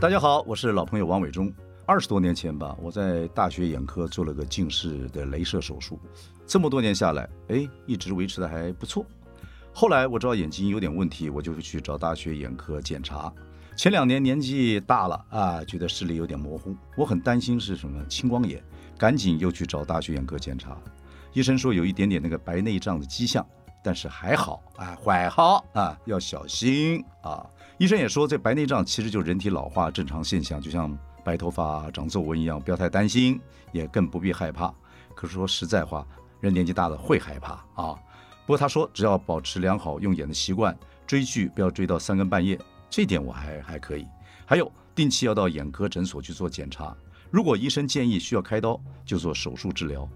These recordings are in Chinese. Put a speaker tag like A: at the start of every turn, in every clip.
A: 大家好，我是老朋友王伟忠。二十多年前吧，我在大学眼科做了个近视的镭射手术，这么多年下来，哎，一直维持的还不错。后来我知道眼睛有点问题，我就去找大学眼科检查。前两年年纪大了啊，觉得视力有点模糊，我很担心是什么青光眼，赶紧又去找大学眼科检查。医生说有一点点那个白内障的迹象，但是还好啊，还好啊，要小心啊。医生也说这白内障其实就是人体老化正常现象，就像白头发、长皱纹一样，不要太担心，也更不必害怕。可是说实在话，人年纪大了会害怕啊。不过他说只要保持良好用眼的习惯，追剧不要追到三更半夜。这点我还还可以，还有定期要到眼科诊所去做检查。如果医生建议需要开刀，就做手术治疗。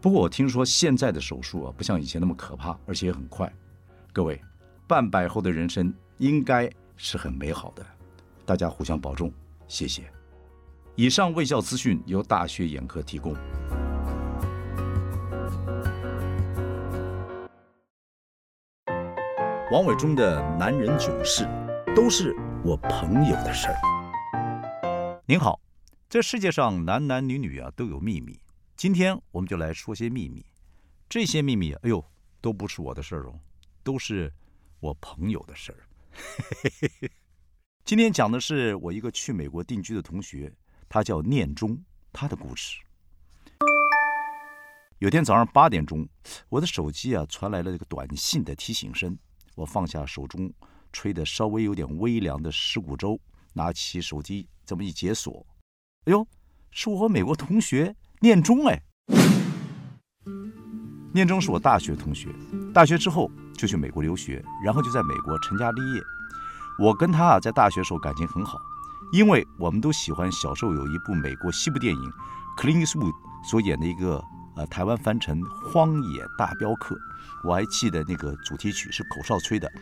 A: 不过我听说现在的手术啊，不像以前那么可怕，而且也很快。各位，半百后的人生应该是很美好的，大家互相保重，谢谢。以上卫校资讯由大学眼科提供。王伟忠的男人囧事。都是我朋友的事儿。您好，这世界上男男女女啊都有秘密，今天我们就来说些秘密。这些秘密，哎呦，都不是我的事儿哦，都是我朋友的事儿。今天讲的是我一个去美国定居的同学，他叫念中，他的故事。有天早上八点钟，我的手机啊传来了这个短信的提醒声，我放下手中。吹的稍微有点微凉的石鼓粥，拿起手机这么一解锁，哎呦，是我和美国同学念中哎。念中是我大学同学，大学之后就去美国留学，然后就在美国成家立业。我跟他啊在大学时候感情很好，因为我们都喜欢小时候有一部美国西部电影，Clint Eastwood 所演的一个呃台湾翻成《荒野大镖客》，我还记得那个主题曲是口哨吹的。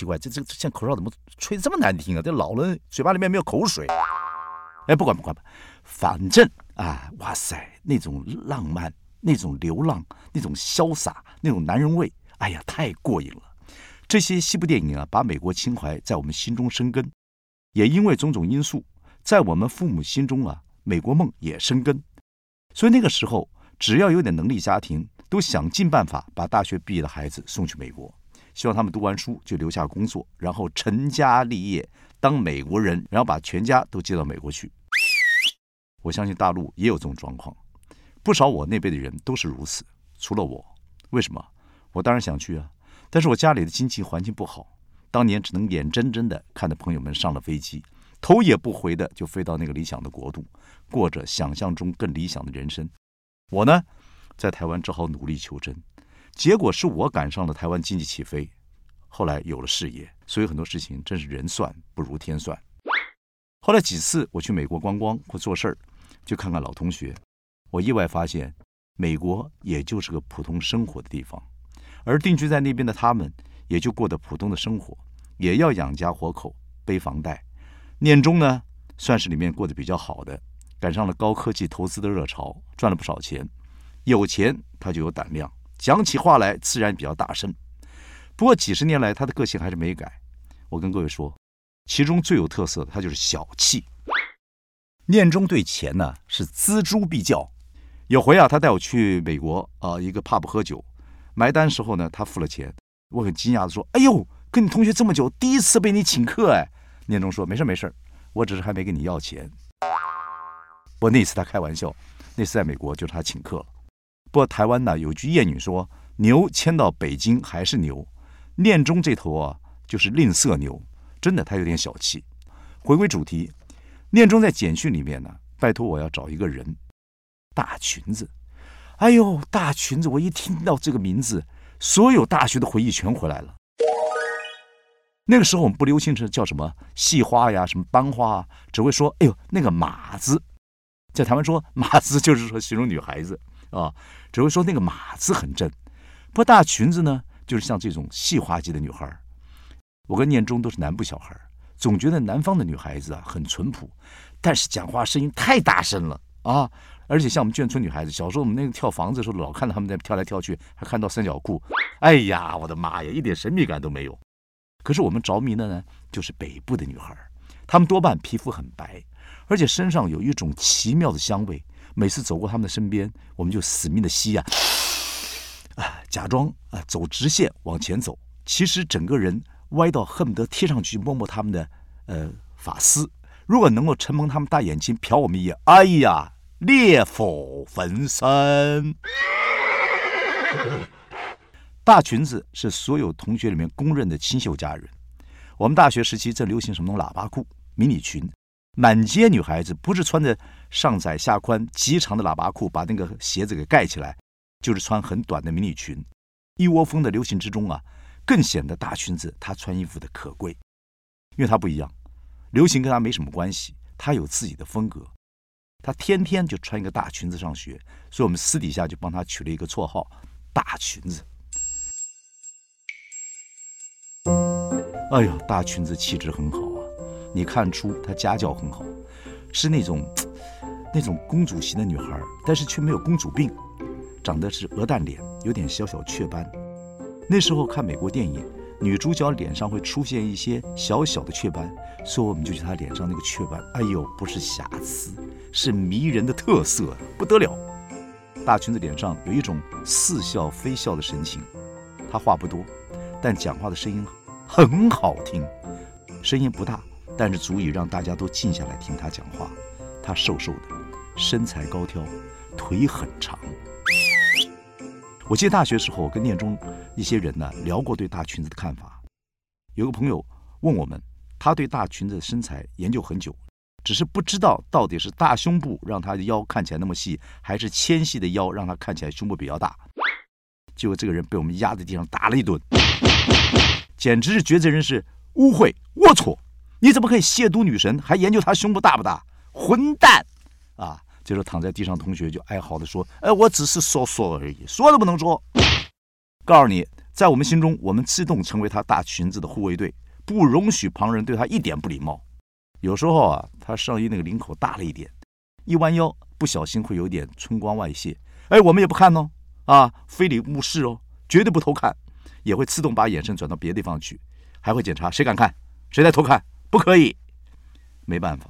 A: 奇怪，这这这像口哨怎么吹这么难听啊？这老人嘴巴里面没有口水。哎，不管不管吧，反正啊，哇塞，那种浪漫，那种流浪，那种潇洒，那种男人味，哎呀，太过瘾了。这些西部电影啊，把美国情怀在我们心中生根，也因为种种因素，在我们父母心中啊，美国梦也生根。所以那个时候，只要有点能力家庭，都想尽办法把大学毕业的孩子送去美国。希望他们读完书就留下工作，然后成家立业，当美国人，然后把全家都接到美国去。我相信大陆也有这种状况，不少我那辈的人都是如此。除了我，为什么？我当然想去啊，但是我家里的经济环境不好，当年只能眼睁睁的看着朋友们上了飞机，头也不回的就飞到那个理想的国度，过着想象中更理想的人生。我呢，在台湾只好努力求真。结果是我赶上了台湾经济起飞，后来有了事业，所以很多事情真是人算不如天算。后来几次我去美国观光或做事儿，就看看老同学，我意外发现，美国也就是个普通生活的地方，而定居在那边的他们，也就过得普通的生活，也要养家活口、背房贷。念中呢，算是里面过得比较好的，赶上了高科技投资的热潮，赚了不少钱。有钱他就有胆量。讲起话来自然比较大声，不过几十年来他的个性还是没改。我跟各位说，其中最有特色的他就是小气。念中对钱呢是锱铢必较。有回啊，他带我去美国啊一个 pub 喝酒，埋单时候呢他付了钱，我很惊讶的说：“哎呦，跟你同学这么久，第一次被你请客哎。”念中说：“没事没事，我只是还没跟你要钱。”不过那次他开玩笑，那次在美国就是他请客。不过台湾呢有句谚语说：“牛迁到北京还是牛。”念中这头啊就是吝啬牛，真的他有点小气。回归主题，念中在简讯里面呢，拜托我要找一个人，大裙子。哎呦，大裙子！我一听到这个名字，所有大学的回忆全回来了。那个时候我们不流行成叫什么细花呀，什么班花啊，只会说：“哎呦，那个马子。”在台湾说马子就是说形容女孩子。啊，只会说那个马子很正，不大裙子呢，就是像这种细花级的女孩我跟念中都是南部小孩总觉得南方的女孩子啊很淳朴，但是讲话声音太大声了啊！而且像我们眷村女孩子，小时候我们那个跳房子的时候，老看到他们在跳来跳去，还看到三角裤。哎呀，我的妈呀，一点神秘感都没有。可是我们着迷的呢，就是北部的女孩，她们多半皮肤很白，而且身上有一种奇妙的香味。每次走过他们的身边，我们就死命的吸呀，啊，假装啊走直线往前走，其实整个人歪到恨不得贴上去摸摸他们的呃发丝。如果能够承蒙他们大眼睛瞟我们一眼，哎呀！烈火焚身，大裙子是所有同学里面公认的清秀佳人。我们大学时期正流行什么喇叭裤、迷你裙，满街女孩子不是穿着上窄下宽、极长的喇叭裤，把那个鞋子给盖起来，就是穿很短的迷你裙。一窝蜂的流行之中啊，更显得大裙子她穿衣服的可贵，因为她不一样，流行跟她没什么关系，她有自己的风格。她天天就穿一个大裙子上学，所以我们私底下就帮她取了一个绰号“大裙子”。哎呦，大裙子气质很好！你看出她家教很好，是那种 那种公主型的女孩，但是却没有公主病，长得是鹅蛋脸，有点小小雀斑。那时候看美国电影。女主角脸上会出现一些小小的雀斑，所以我们就觉得她脸上那个雀斑。哎呦，不是瑕疵，是迷人的特色，不得了。大裙子脸上有一种似笑非笑的神情。她话不多，但讲话的声音很好听，声音不大，但是足以让大家都静下来听他讲话。他瘦瘦的，身材高挑，腿很长。我记得大学时候，我跟念中一些人呢聊过对大裙子的看法。有个朋友问我们，他对大裙子的身材研究很久，只是不知道到底是大胸部让他的腰看起来那么细，还是纤细的腰让他看起来胸部比较大。结果这个人被我们压在地上打了一顿，简直是觉得这人是污秽龌龊。你怎么可以亵渎女神，还研究她胸部大不大？混蛋！啊！接着躺在地上，同学就哀嚎地说：“哎，我只是说说而已，说都不能说。告诉你，在我们心中，我们自动成为她大裙子的护卫队，不容许旁人对她一点不礼貌。有时候啊，她上衣那个领口大了一点，一弯腰不小心会有点春光外泄。哎，我们也不看哦，啊，非礼勿视哦，绝对不偷看，也会自动把眼神转到别的地方去，还会检查谁敢看，谁在偷看，不可以。没办法。”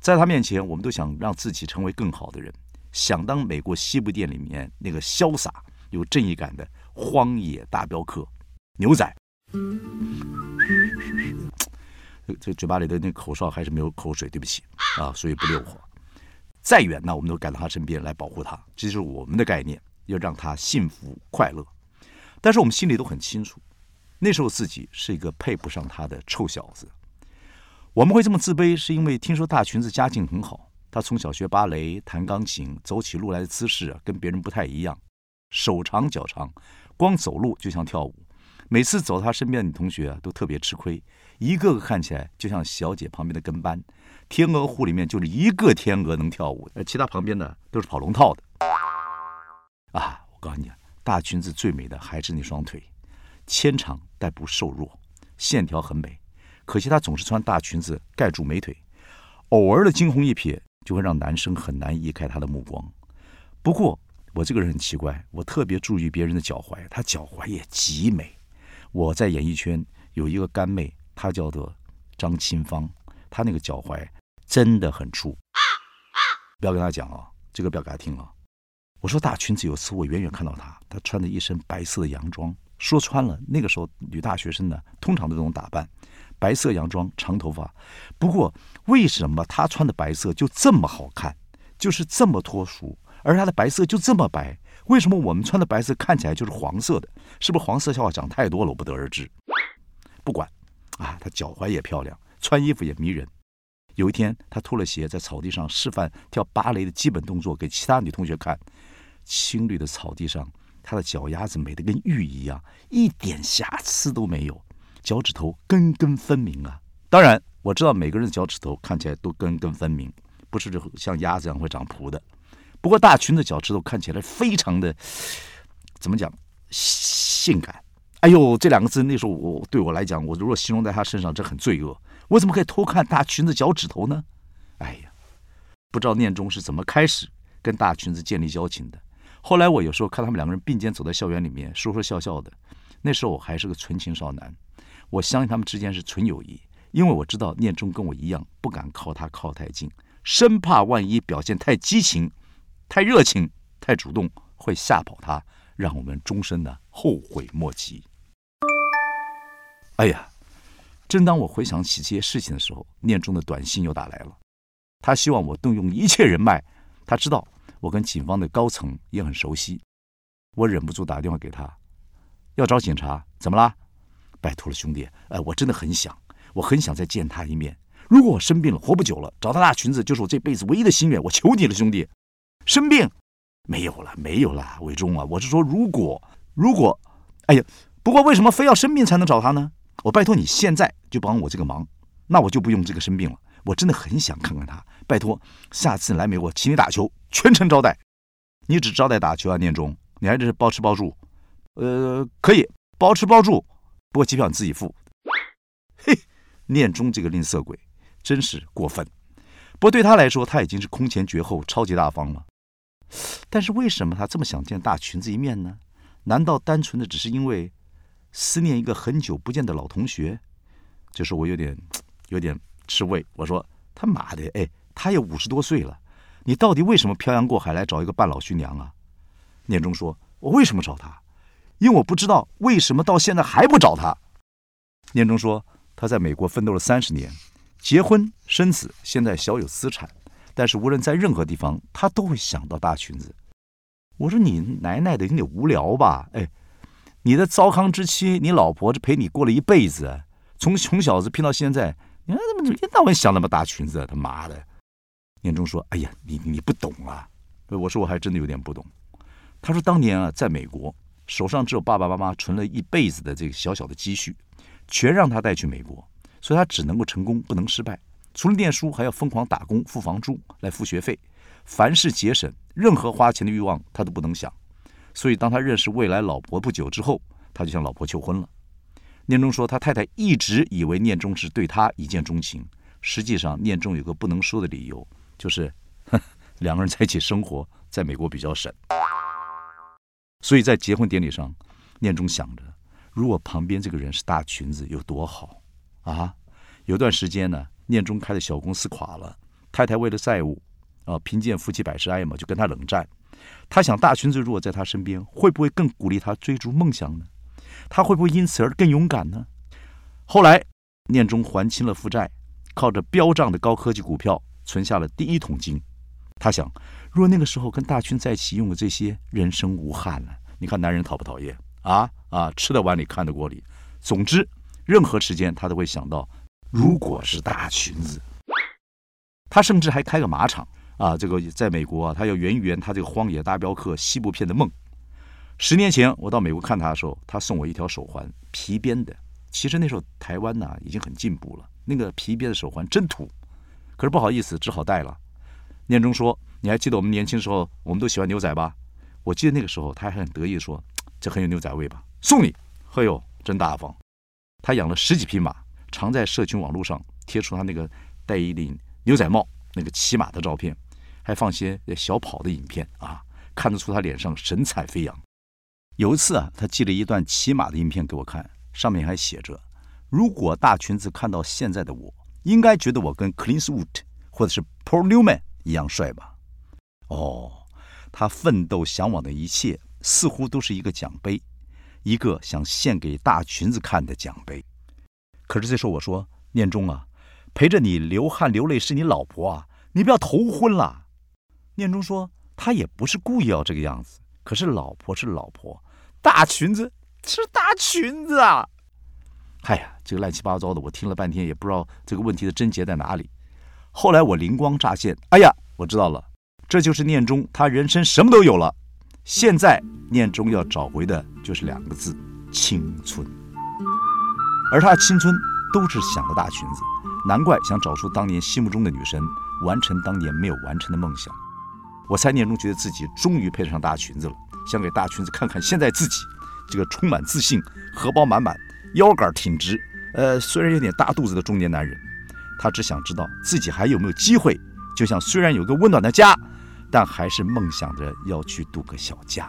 A: 在他面前，我们都想让自己成为更好的人，想当美国西部电影里面那个潇洒有正义感的荒野大镖客牛仔。这嘴巴里的那口哨还是没有口水，对不起啊，所以不溜火。再远呢，我们都赶到他身边来保护他，这就是我们的概念，要让他幸福快乐。但是我们心里都很清楚，那时候自己是一个配不上他的臭小子。我们会这么自卑，是因为听说大裙子家境很好。她从小学芭蕾、弹钢琴，走起路来的姿势啊，跟别人不太一样，手长脚长，光走路就像跳舞。每次走她身边的女同学啊，都特别吃亏，一个个看起来就像小姐旁边的跟班。天鹅湖里面就是一个天鹅能跳舞，而其他旁边的都是跑龙套的。啊，我告诉你，大裙子最美的还是那双腿，纤长但不瘦弱，线条很美。可惜她总是穿大裙子盖住美腿，偶尔的惊鸿一瞥就会让男生很难移开她的目光。不过我这个人很奇怪，我特别注意别人的脚踝，她脚踝也极美。我在演艺圈有一个干妹，她叫做张清芳，她那个脚踝真的很粗。不要跟她讲啊，这个不要给她听啊。我说大裙子有次我远远看到她，她穿着一身白色的洋装。说穿了，那个时候女大学生呢，通常的这种打扮。白色洋装，长头发。不过，为什么她穿的白色就这么好看，就是这么脱俗？而她的白色就这么白，为什么我们穿的白色看起来就是黄色的？是不是黄色笑话讲太多了？我不得而知。不管，啊，她脚踝也漂亮，穿衣服也迷人。有一天，她脱了鞋，在草地上示范跳芭蕾的基本动作给其他女同学看。青绿的草地上，她的脚丫子美得跟玉一样，一点瑕疵都没有。脚趾头根根分明啊！当然，我知道每个人的脚趾头看起来都根根分明，不是像鸭子一样会长蹼的。不过大裙子脚趾头看起来非常的，怎么讲，性感？哎呦，这两个字那时候我对我来讲，我如果形容在他身上，这很罪恶。我怎么可以偷看大裙子脚趾头呢？哎呀，不知道念中是怎么开始跟大裙子建立交情的。后来我有时候看他们两个人并肩走在校园里面，说说笑笑的。那时候我还是个纯情少男，我相信他们之间是纯友谊，因为我知道念中跟我一样，不敢靠他靠太近，生怕万一表现太激情、太热情、太主动，会吓跑他，让我们终身的后悔莫及。哎呀，正当我回想起这些事情的时候，念中的短信又打来了，他希望我动用一切人脉，他知道。我跟警方的高层也很熟悉，我忍不住打电话给他，要找警察，怎么啦？拜托了，兄弟，哎，我真的很想，我很想再见他一面。如果我生病了，活不久了，找他那裙子就是我这辈子唯一的心愿。我求你了，兄弟，生病没有了，没有了，伟忠啊，我是说，如果，如果，哎呀，不过为什么非要生病才能找他呢？我拜托你现在就帮我这个忙，那我就不用这个生病了。我真的很想看看他，拜托，下次来美国请你打球，全程招待。你只招待打球啊，念中，你还是包吃包住？呃，可以包吃包住，不过机票你自己付。嘿，念中这个吝啬鬼真是过分。不过对他来说，他已经是空前绝后、超级大方了。但是为什么他这么想见大裙子一面呢？难道单纯的只是因为思念一个很久不见的老同学？就是我有点，有点。吃味，我说他妈的，哎，他也五十多岁了，你到底为什么漂洋过海来找一个半老徐娘啊？念中说：“我为什么找他？因为我不知道为什么到现在还不找他。”念中说：“他在美国奋斗了三十年，结婚生子，现在小有资产，但是无论在任何地方，他都会想到大裙子。”我说：“你奶奶的，你得无聊吧？哎，你的糟糠之妻，你老婆这陪你过了一辈子，从穷小子拼到现在。”你看怎么一天到晚想那么大裙子？他妈的！念中说：“哎呀，你你不懂啊！”我说：“我还真的有点不懂。”他说：“当年啊，在美国，手上只有爸爸妈妈存了一辈子的这个小小的积蓄，全让他带去美国，所以他只能够成功，不能失败。除了念书，还要疯狂打工付房租来付学费，凡事节省，任何花钱的欲望他都不能想。所以当他认识未来老婆不久之后，他就向老婆求婚了。”念中说，他太太一直以为念中是对他一见钟情。实际上，念中有个不能说的理由，就是 两个人在一起生活，在美国比较省。所以在结婚典礼上，念中想着，如果旁边这个人是大裙子，有多好啊！有段时间呢，念中开的小公司垮了，太太为了债务，啊，贫贱夫妻百事哀嘛，就跟他冷战。他想，大裙子如果在他身边，会不会更鼓励他追逐梦想呢？他会不会因此而更勇敢呢？后来，念中还清了负债，靠着飙涨的高科技股票存下了第一桶金。他想，若那个时候跟大群在一起，用的这些，人生无憾了。你看，男人讨不讨厌啊？啊，吃得碗里看得锅里。总之，任何时间他都会想到，如果是大裙子。他甚至还开个马场啊！这个在美国啊，他要圆一圆他这个荒野大镖客西部片的梦。十年前我到美国看他的时候，他送我一条手环，皮鞭的。其实那时候台湾呢已经很进步了，那个皮鞭的手环真土。可是不好意思，只好戴了。念中说：“你还记得我们年轻时候，我们都喜欢牛仔吧？”我记得那个时候他还很得意地说：“这很有牛仔味吧？”送你，嘿呦，真大方。他养了十几匹马，常在社群网络上贴出他那个戴一顶牛仔帽、那个骑马的照片，还放些小跑的影片啊，看得出他脸上神采飞扬。有一次啊，他寄了一段骑马的影片给我看，上面还写着：“如果大裙子看到现在的我，应该觉得我跟 clean swoop 或者是 Paul Newman 一样帅吧？”哦，他奋斗向往的一切似乎都是一个奖杯，一个想献给大裙子看的奖杯。可是这时候我说：“念中啊，陪着你流汗流泪是你老婆啊，你不要头昏了。”念中说：“他也不是故意要这个样子。”可是老婆是老婆，大裙子是大裙子啊！哎呀，这个乱七八糟的，我听了半天也不知道这个问题的症结在哪里。后来我灵光乍现，哎呀，我知道了，这就是念中他人生什么都有了。现在念中要找回的就是两个字：青春。而他的青春都是想的大裙子，难怪想找出当年心目中的女神，完成当年没有完成的梦想。我三年中觉得自己终于配得上大裙子了，想给大裙子看看现在自己这个充满自信、荷包满满、腰杆挺直，呃，虽然有点大肚子的中年男人。他只想知道自己还有没有机会就像虽然有个温暖的家，但还是梦想着要去度个小假。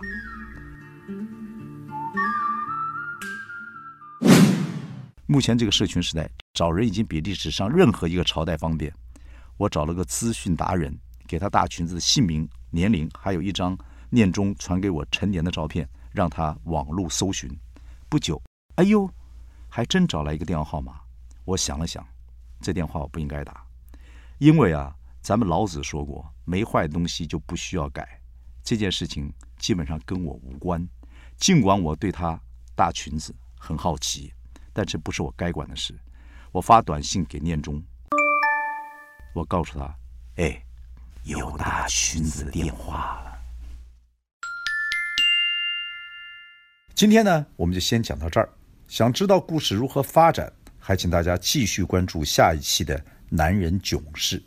A: 目前这个社群时代，找人已经比历史上任何一个朝代方便。我找了个资讯达人，给他大裙子的姓名、年龄，还有一张念中传给我陈年的照片，让他网络搜寻。不久，哎呦，还真找来一个电话号码。我想了想，这电话我不应该打，因为啊，咱们老子说过，没坏东西就不需要改。这件事情基本上跟我无关，尽管我对他大裙子很好奇。但这不是我该管的事。我发短信给念中，我告诉他：“哎，有大裙子的电话了。”今天呢，我们就先讲到这儿。想知道故事如何发展，还请大家继续关注下一期的《男人囧事》。